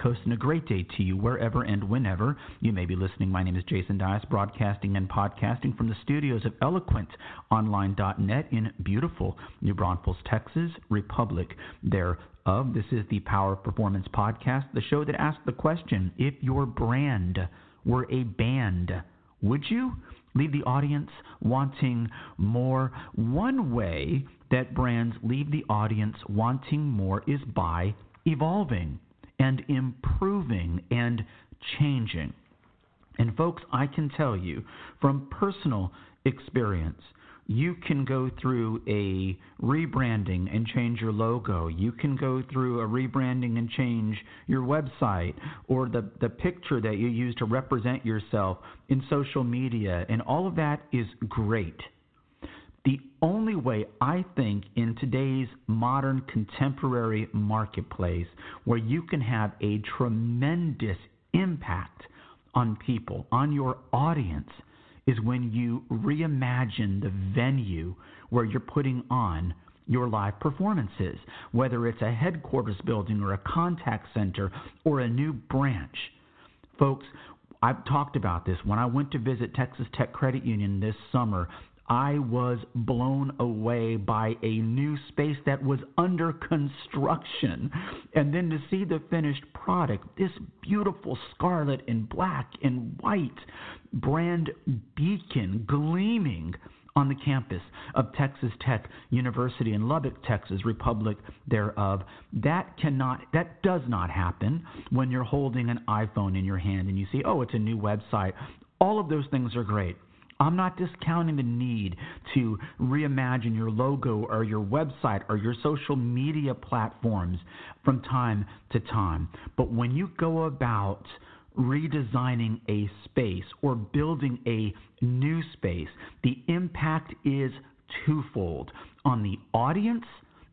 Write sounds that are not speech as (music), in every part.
Coast, and a great day to you wherever and whenever you may be listening. My name is Jason Dias, broadcasting and podcasting from the studios of EloquentOnline.net in beautiful New Braunfels, Texas, Republic thereof. This is the Power of Performance Podcast, the show that asks the question if your brand were a band, would you? leave the audience wanting more. One way that brands leave the audience wanting more is by evolving and improving and changing. And, folks, I can tell you from personal experience you can go through a rebranding and change your logo. You can go through a rebranding and change your website or the, the picture that you use to represent yourself in social media. And all of that is great. The only way I think in today's modern contemporary marketplace where you can have a tremendous impact on people, on your audience, is when you reimagine the venue where you're putting on your live performances, whether it's a headquarters building or a contact center or a new branch. Folks, I've talked about this. When I went to visit Texas Tech Credit Union this summer, I was blown away by a new space that was under construction. And then to see the finished product, this beautiful scarlet and black and white brand beacon gleaming on the campus of Texas Tech University in Lubbock, Texas, Republic thereof. That cannot that does not happen when you're holding an iPhone in your hand and you see, "Oh, it's a new website." All of those things are great. I'm not discounting the need to reimagine your logo or your website or your social media platforms from time to time. But when you go about redesigning a space or building a new space, the impact is twofold on the audience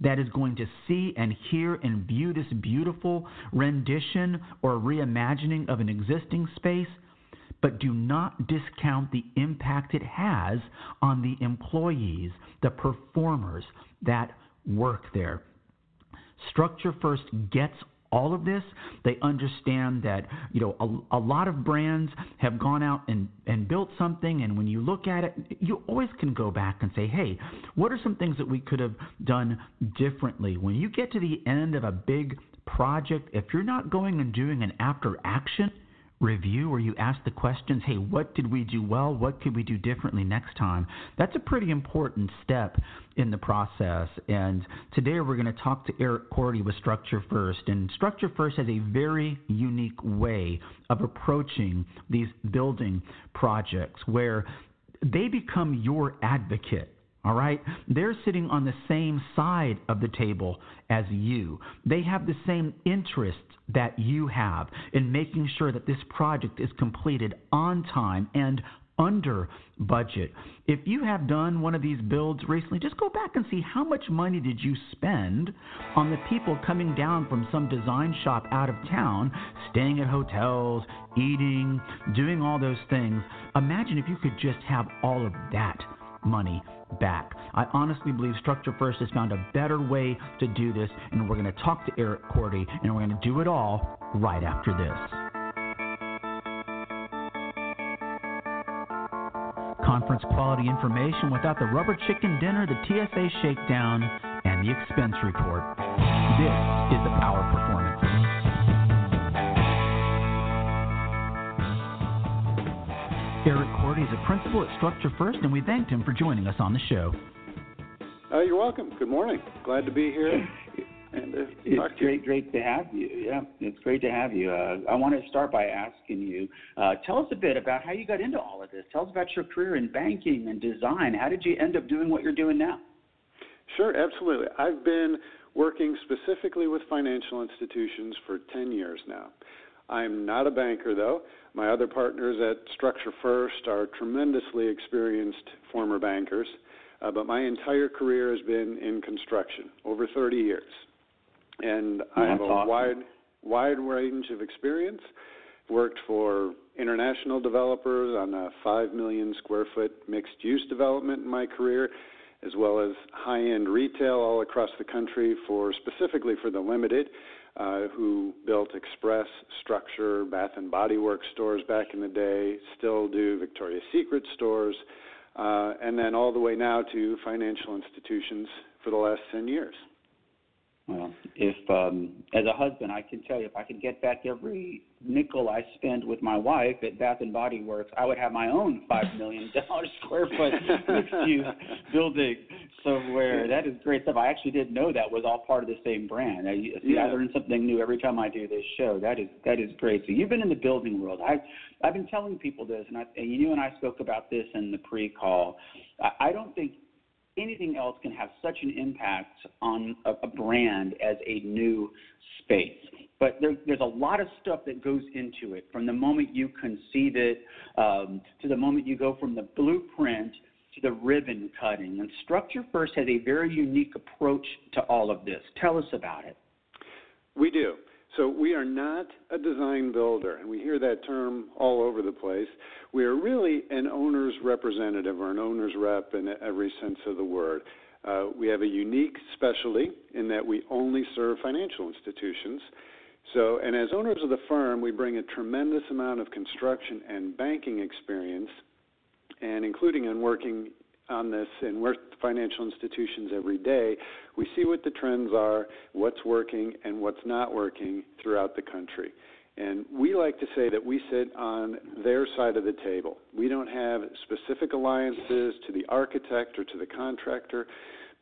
that is going to see and hear and view this beautiful rendition or reimagining of an existing space but do not discount the impact it has on the employees, the performers that work there. Structure First gets all of this. They understand that you know a, a, lot of brands have gone out and, and built something, and when you look at it, you always can go back and say, hey, what are some things that we could have done differently? When you get to the end of a big project, if you're not going and doing an after action review where you ask the questions hey, what did we do well? What could we do differently next time? That's a pretty important step in the process. And today we're going to talk to Eric Corti with Structure First. And Structure First has a very unique way of approaching these building projects where they become your advocate all right? They're sitting on the same side of the table as you. They have the same interests that you have in making sure that this project is completed on time and under budget. If you have done one of these builds recently, just go back and see how much money did you spend on the people coming down from some design shop out of town, staying at hotels, eating, doing all those things. Imagine if you could just have all of that money back. I honestly believe Structure First has found a better way to do this, and we're going to talk to Eric Corti, and we're going to do it all right after this. Conference quality information without the rubber chicken dinner, the TSA shakedown, and the expense report. This is the Power Performance. Eric Corti is a principal at Structure First, and we thanked him for joining us on the show. Uh, you're welcome. Good morning. Glad to be here. (laughs) And, uh, it's great, great to have you. Yeah, it's great to have you. Uh, I want to start by asking you, uh, tell us a bit about how you got into all of this. Tell us about your career in banking and design. How did you end up doing what you're doing now? Sure, absolutely. I've been working specifically with financial institutions for 10 years now. I'm not a banker, though. My other partners at Structure First are tremendously experienced former bankers, uh, but my entire career has been in construction, over 30 years. And I have a awesome. wide wide range of experience. Worked for international developers on a 5 million square foot mixed use development in my career, as well as high end retail all across the country for specifically for the limited uh, who built Express, Structure, Bath and Body Works stores back in the day, still do Victoria's Secret stores, uh, and then all the way now to financial institutions for the last 10 years. Well, if um, as a husband, I can tell you, if I could get back every nickel I spend with my wife at Bath and Body Works, I would have my own five million dollar (laughs) square foot mixed-use building somewhere. That is great stuff. I actually didn't know that was all part of the same brand. I see. Yeah. I learn something new every time I do this show. That is that is great. So you've been in the building world. I I've been telling people this, and, I, and you and I spoke about this in the pre-call. I, I don't think anything else can have such an impact on a, a brand as a new space. But there, there's a lot of stuff that goes into it from the moment you conceive it um, to the moment you go from the blueprint to the ribbon cutting. And Structure First has a very unique approach to all of this. Tell us about it. We do. So we are not a design builder, and we hear that term all over the place. We are really an owner's representative or an owner's rep in every sense of the word. Uh, we have a unique specialty in that we only serve financial institutions. So, and as owners of the firm, we bring a tremendous amount of construction and banking experience, and including in working on this and work with financial institutions every day, we see what the trends are, what's working, and what's not working throughout the country. And we like to say that we sit on their side of the table. We don't have specific alliances to the architect or to the contractor,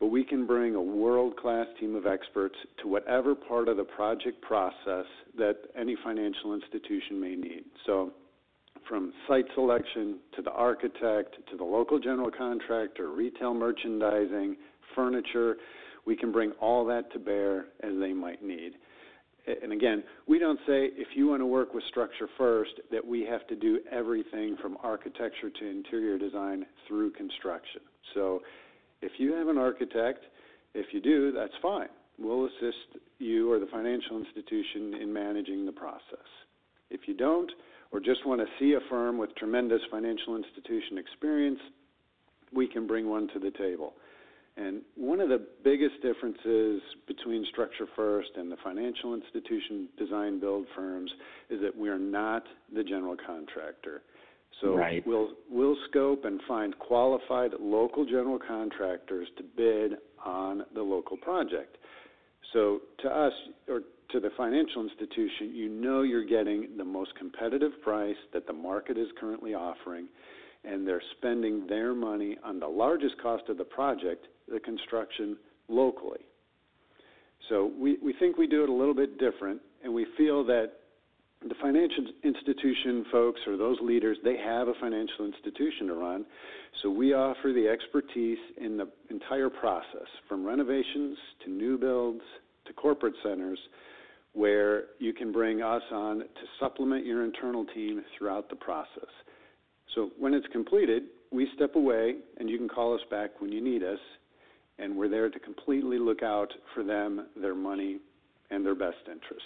but we can bring a world class team of experts to whatever part of the project process that any financial institution may need. So from site selection to the architect to the local general contractor, retail merchandising, furniture. We can bring all that to bear as they might need. And again, we don't say if you want to work with structure first that we have to do everything from architecture to interior design through construction. So if you have an architect, if you do, that's fine. We'll assist you or the financial institution in managing the process. If you don't, or just want to see a firm with tremendous financial institution experience, we can bring one to the table. And one of the biggest differences between Structure First and the financial institution design build firms is that we are not the general contractor. So right. we'll we'll scope and find qualified local general contractors to bid on the local project. So to us or to the financial institution, you know you're getting the most competitive price that the market is currently offering, and they're spending their money on the largest cost of the project, the construction, locally. So we, we think we do it a little bit different, and we feel that the financial institution folks or those leaders, they have a financial institution to run. So we offer the expertise in the entire process, from renovations to new builds to corporate centers where you can bring us on to supplement your internal team throughout the process. So when it's completed, we step away and you can call us back when you need us, and we're there to completely look out for them, their money, and their best interests.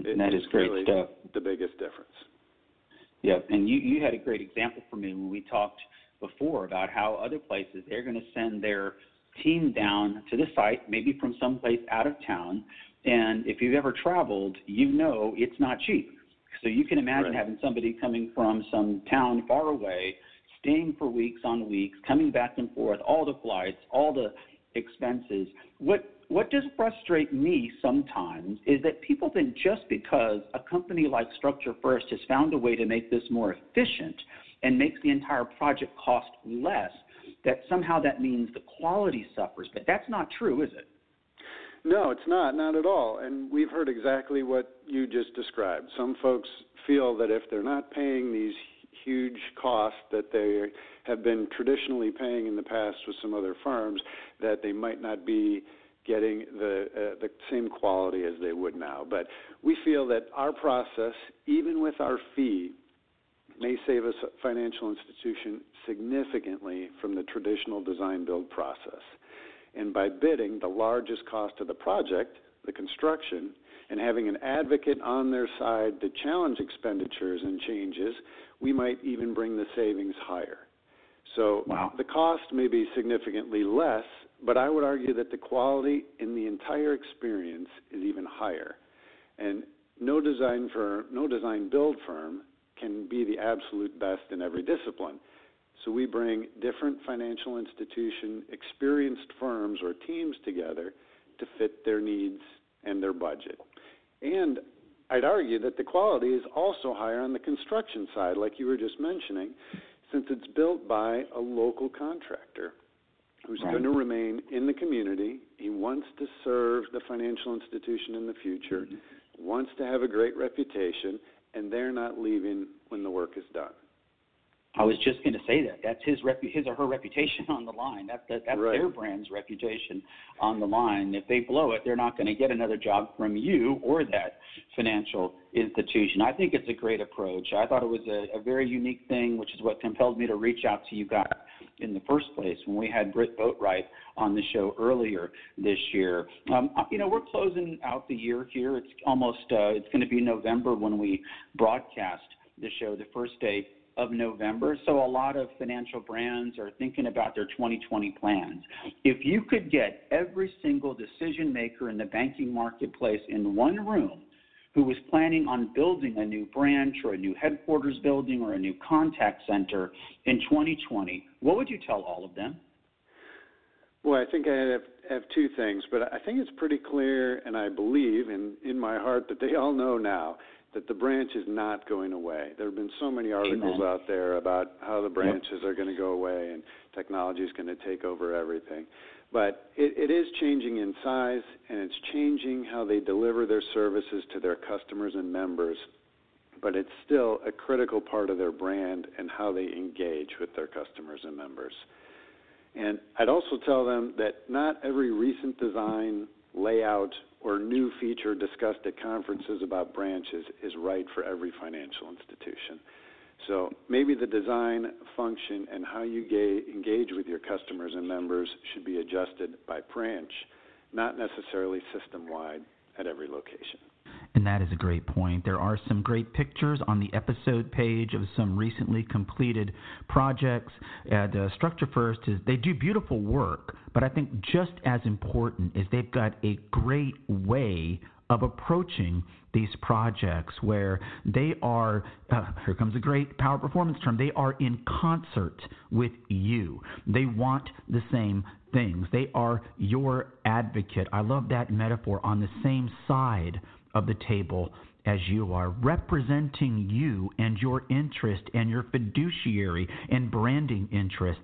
It, that is great really stuff. The biggest difference. Yeah, and you, you had a great example for me when we talked before about how other places they're going to send their team down to the site, maybe from someplace out of town, and if you've ever traveled, you know it's not cheap. So you can imagine right. having somebody coming from some town far away, staying for weeks on weeks, coming back and forth, all the flights, all the expenses. What what does frustrate me sometimes is that people think just because a company like Structure First has found a way to make this more efficient and makes the entire project cost less, that somehow that means the quality suffers. But that's not true, is it? No, it's not, not at all. And we've heard exactly what you just described. Some folks feel that if they're not paying these huge costs that they have been traditionally paying in the past with some other firms, that they might not be getting the uh, the same quality as they would now. But we feel that our process, even with our fee, may save a financial institution significantly from the traditional design build process. And by bidding the largest cost of the project, the construction, and having an advocate on their side to challenge expenditures and changes, we might even bring the savings higher. So wow. the cost may be significantly less, but I would argue that the quality in the entire experience is even higher. And no design firm, no design build firm can be the absolute best in every discipline. So we bring different financial institution experienced firms or teams together to fit their needs and their budget. And I'd argue that the quality is also higher on the construction side, like you were just mentioning, since it's built by a local contractor who's right. going to remain in the community. He wants to serve the financial institution in the future, mm-hmm. wants to have a great reputation, and they're not leaving when the work is done. I was just going to say that. That's his rep- his or her reputation (laughs) on the line. That's that, that's right. their brand's reputation on the line. If they blow it, they're not going to get another job from you or that financial institution. I think it's a great approach. I thought it was a, a very unique thing, which is what compelled me to reach out to you guys in the first place when we had Britt Boatwright on the show earlier this year. Um, uh, you know, we're closing out the year here. It's almost uh, it's going to be November when we broadcast the show, the first day of November. So a lot of financial brands are thinking about their 2020 plans. If you could get every single decision maker in the banking marketplace in one room who was planning on building a new branch or a new headquarters building or a new contact center in 2020, what would you tell all of them? Well, I think I have, have two things, but I think it's pretty clear, and I believe in, in my heart that they all know now that the branch is not going away. There have been so many articles Amen. out there about how the branches yep. are going to go away and technology is going to take over everything. But it, it is changing in size and it's changing how they deliver their services to their customers and members. But it's still a critical part of their brand and how they engage with their customers and members. And I'd also tell them that not every recent design, layout, or new feature discussed at conferences about branches is right for every financial institution. So maybe the design, function, and how you ga- engage with your customers and members should be adjusted by branch, not necessarily system wide at every location. And that is a great point. There are some great pictures on the episode page of some recently completed projects. At uh, Structure First is they do beautiful work, but I think just as important is they've got a great way of approaching these projects where they are, uh, here comes a great power performance term, they are in concert with you. They want the same things. They are your advocate. I love that metaphor on the same side of the table as you are, representing you and your interest and your fiduciary and branding interests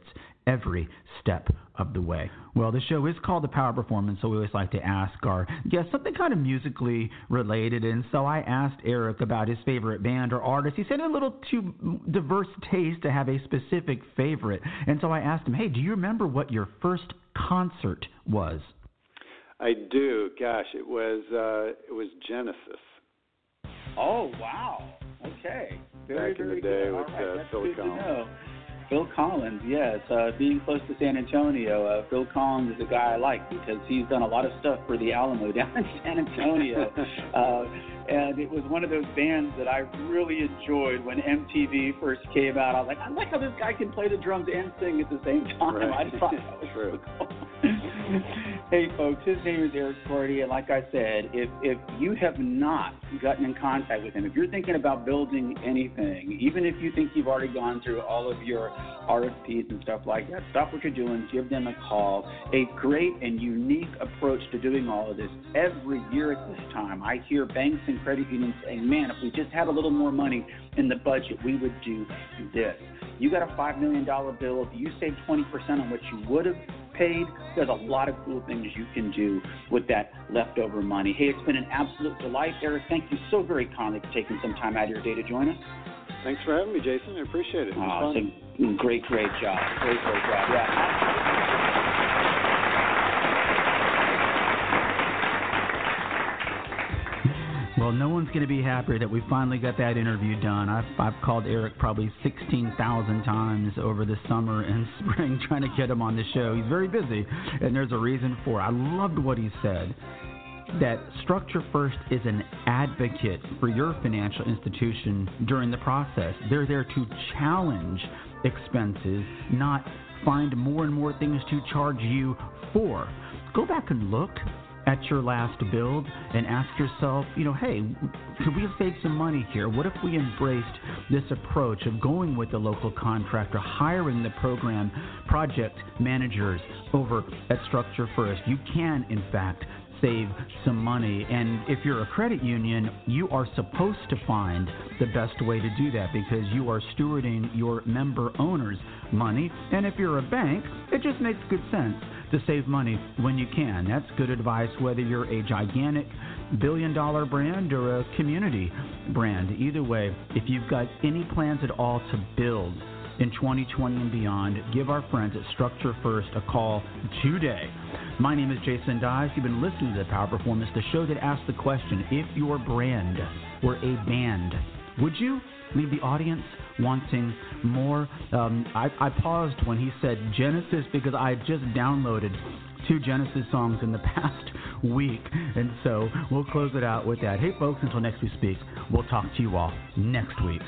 every step of the way. Well, the show is called The Power Performance, so we always like to ask our guests something kind of musically related. And so I asked Eric about his favorite band or artist. He said a little too diverse taste to have a specific favorite. And so I asked him, hey, do you remember what your first concert was? I do. Gosh, it was uh, it was Genesis. Oh wow! Okay, very Back in very the day good. with right, uh, that's Phil Collins. To know. Phil Collins, yes. Uh, being close to San Antonio, uh, Phil Collins is a guy I like because he's done a lot of stuff for the Alamo (laughs) down in San Antonio. (laughs) uh, and it was one of those bands that I really enjoyed when MTV first came out. I was like, I like how this guy can play the drums and sing at the same time. Right. (laughs) I thought that was True. so cool. (laughs) hey, folks, his name is Eric Corti, and like I said, if if you have not gotten in contact with him, if you're thinking about building anything, even if you think you've already gone through all of your RFPs and stuff like that, stop what you're doing, give them a call. A great and unique approach to doing all of this. Every year at this time, I hear banks and credit unions saying, "Man, if we just had a little more money in the budget, we would do this." You got a $5 million bill. If you save 20% on what you would have paid, there's a lot of cool things you can do with that leftover money. Hey, it's been an absolute delight. Eric, thank you so very kindly for taking some time out of your day to join us. Thanks for having me, Jason. I appreciate it. it oh, it's a great, great job. Great, great job. Yeah. Well, no one's going to be happier that we finally got that interview done. I've, I've called Eric probably 16,000 times over the summer and (laughs) spring trying to get him on the show. He's very busy, and there's a reason for it. I loved what he said that Structure First is an advocate for your financial institution during the process. They're there to challenge expenses, not find more and more things to charge you for. Go back and look at your last build and ask yourself, you know, hey, could we have saved some money here? What if we embraced this approach of going with the local contractor, hiring the program project managers over at Structure First? You can, in fact, save some money. And if you're a credit union, you are supposed to find the best way to do that because you are stewarding your member owners' money. And if you're a bank, it just makes good sense to save money when you can. That's good advice whether you're a gigantic billion dollar brand or a community brand. Either way, if you've got any plans at all to build, in 2020 and beyond, give our friends at Structure First a call today. My name is Jason Dyes. You've been listening to the Power Performance, the show that asks the question if your brand were a band, would you leave the audience wanting more? Um, I, I paused when he said Genesis because I just downloaded two Genesis songs in the (laughs) past week. And so we'll close it out with that. Hey, folks, until next we speak, we'll talk to you all next week.